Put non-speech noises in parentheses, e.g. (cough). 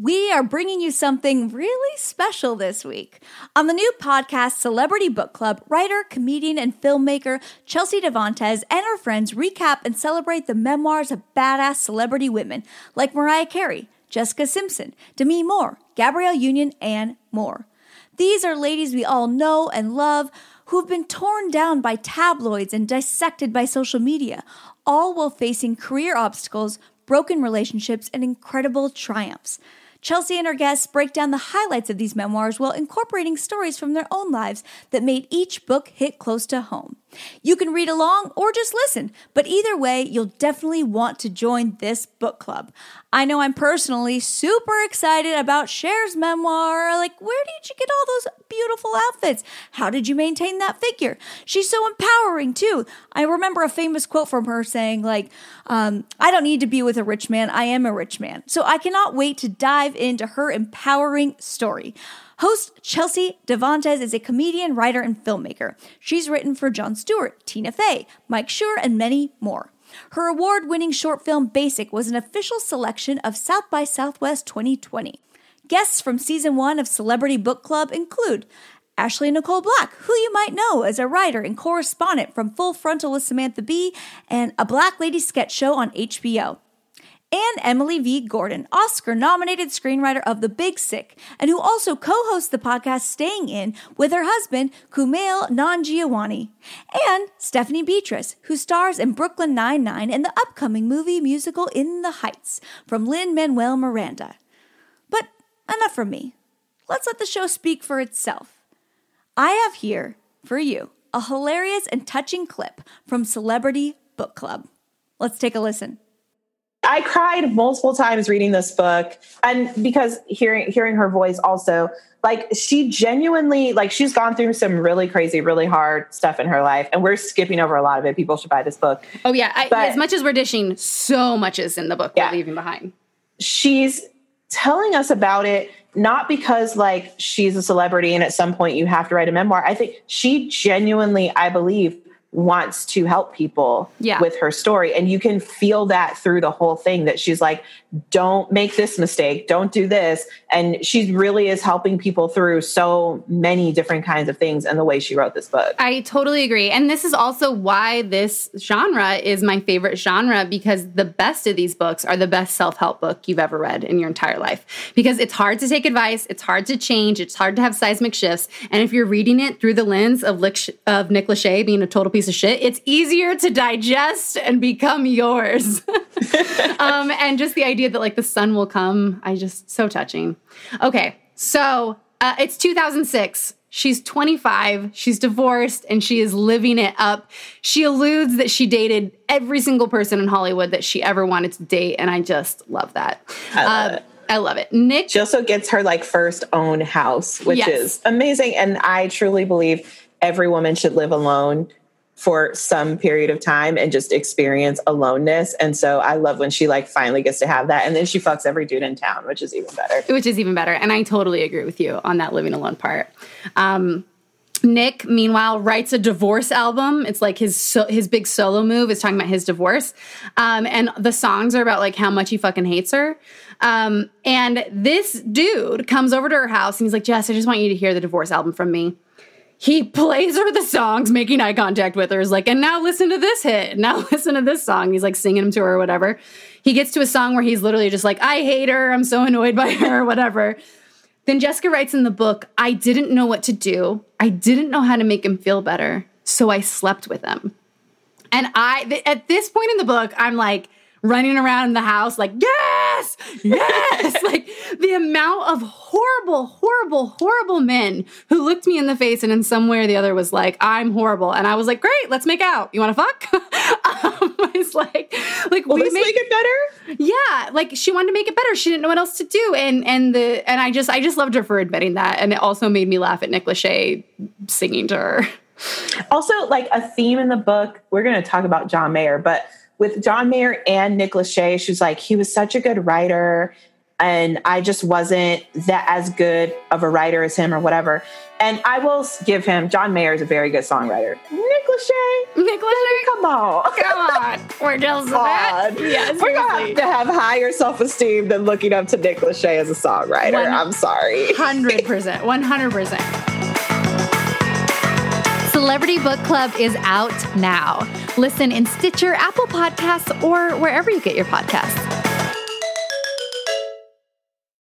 we are bringing you something really special this week. On the new podcast, Celebrity Book Club, writer, comedian, and filmmaker Chelsea Devantez and her friends recap and celebrate the memoirs of badass celebrity women like Mariah Carey, Jessica Simpson, Demi Moore, Gabrielle Union, and more. These are ladies we all know and love who've been torn down by tabloids and dissected by social media, all while facing career obstacles, broken relationships, and incredible triumphs. Chelsea and her guests break down the highlights of these memoirs while incorporating stories from their own lives that made each book hit close to home. You can read along or just listen, but either way, you'll definitely want to join this book club. I know I'm personally super excited about Cher's memoir. Like, where did you get all those beautiful outfits? How did you maintain that figure? She's so empowering too. I remember a famous quote from her saying, like, um, I don't need to be with a rich man. I am a rich man. So I cannot wait to dive into her empowering story. Host Chelsea Devantez is a comedian, writer, and filmmaker. She's written for Jon Stewart, Tina Fey, Mike Schur, and many more. Her award winning short film Basic was an official selection of South by Southwest 2020. Guests from season one of Celebrity Book Club include Ashley Nicole Black, who you might know as a writer and correspondent from Full Frontal with Samantha Bee and a Black Lady sketch show on HBO and Emily V. Gordon, Oscar nominated screenwriter of The Big Sick, and who also co hosts the podcast Staying In with her husband, Kumail Nanjiani, and Stephanie Beatriz, who stars in Brooklyn Nine-Nine and the upcoming movie musical In the Heights from Lin Manuel Miranda. But enough from me. Let's let the show speak for itself. I have here, for you, a hilarious and touching clip from Celebrity Book Club. Let's take a listen. I cried multiple times reading this book, and because hearing hearing her voice also, like she genuinely like she's gone through some really crazy, really hard stuff in her life, and we're skipping over a lot of it. People should buy this book. Oh yeah, I, but, as much as we're dishing, so much is in the book yeah, we're leaving behind. She's telling us about it not because like she's a celebrity and at some point you have to write a memoir. I think she genuinely, I believe, wants to help people yeah. with her story. And you can feel that through the whole thing that she's like, don't make this mistake, don't do this. And she really is helping people through so many different kinds of things and the way she wrote this book. I totally agree. And this is also why this genre is my favorite genre because the best of these books are the best self help book you've ever read in your entire life. Because it's hard to take advice, it's hard to change, it's hard to have seismic shifts. And if you're reading it through the lens of, of Nick Lachey being a total piece of shit, it's easier to digest and become yours. (laughs) um, and just the idea that like the sun will come, I just so touching. Okay, so uh, it's 2006. She's 25, she's divorced, and she is living it up. She alludes that she dated every single person in Hollywood that she ever wanted to date, and I just love that. I love uh, it. I love it. Nick. She also gets her like first own house, which yes. is amazing. And I truly believe every woman should live alone for some period of time and just experience aloneness. And so I love when she like finally gets to have that. And then she fucks every dude in town, which is even better. Which is even better. And I totally agree with you on that living alone part. Um, Nick, meanwhile, writes a divorce album. It's like his so, his big solo move is talking about his divorce, um, and the songs are about like how much he fucking hates her. Um, and this dude comes over to her house and he's like, "Jess, I just want you to hear the divorce album from me." He plays her the songs, making eye contact with her, is like, and now listen to this hit. Now (laughs) listen to this song. He's like singing them to her or whatever. He gets to a song where he's literally just like, I hate her. I'm so annoyed by her, whatever. Then Jessica writes in the book, I didn't know what to do. I didn't know how to make him feel better. So I slept with him. And I, th- at this point in the book, I'm like, running around the house like, yes, yes. (laughs) like the amount of horrible, horrible, horrible men who looked me in the face and in some way or the other was like, I'm horrible. And I was like, great, let's make out. You want to fuck? (laughs) um, (laughs) it's like, like Will we make, make it better. Yeah. Like she wanted to make it better. She didn't know what else to do. And, and the, and I just, I just loved her for admitting that. And it also made me laugh at Nick Lachey singing to her. Also, like a theme in the book, we're going to talk about John Mayer, but with John Mayer and Nick Lachey, she was like, he was such a good writer. and I just wasn't that as good of a writer as him or whatever. And I will give him John Mayer is a very good songwriter. Nick Lachey, Nick Lachey, come on, come on, we're just on. Yes, we're gonna have to have higher self esteem than looking up to Nick Lachey as a songwriter. I'm sorry, hundred percent, one hundred percent. Celebrity Book Club is out now. Listen in Stitcher, Apple Podcasts, or wherever you get your podcasts.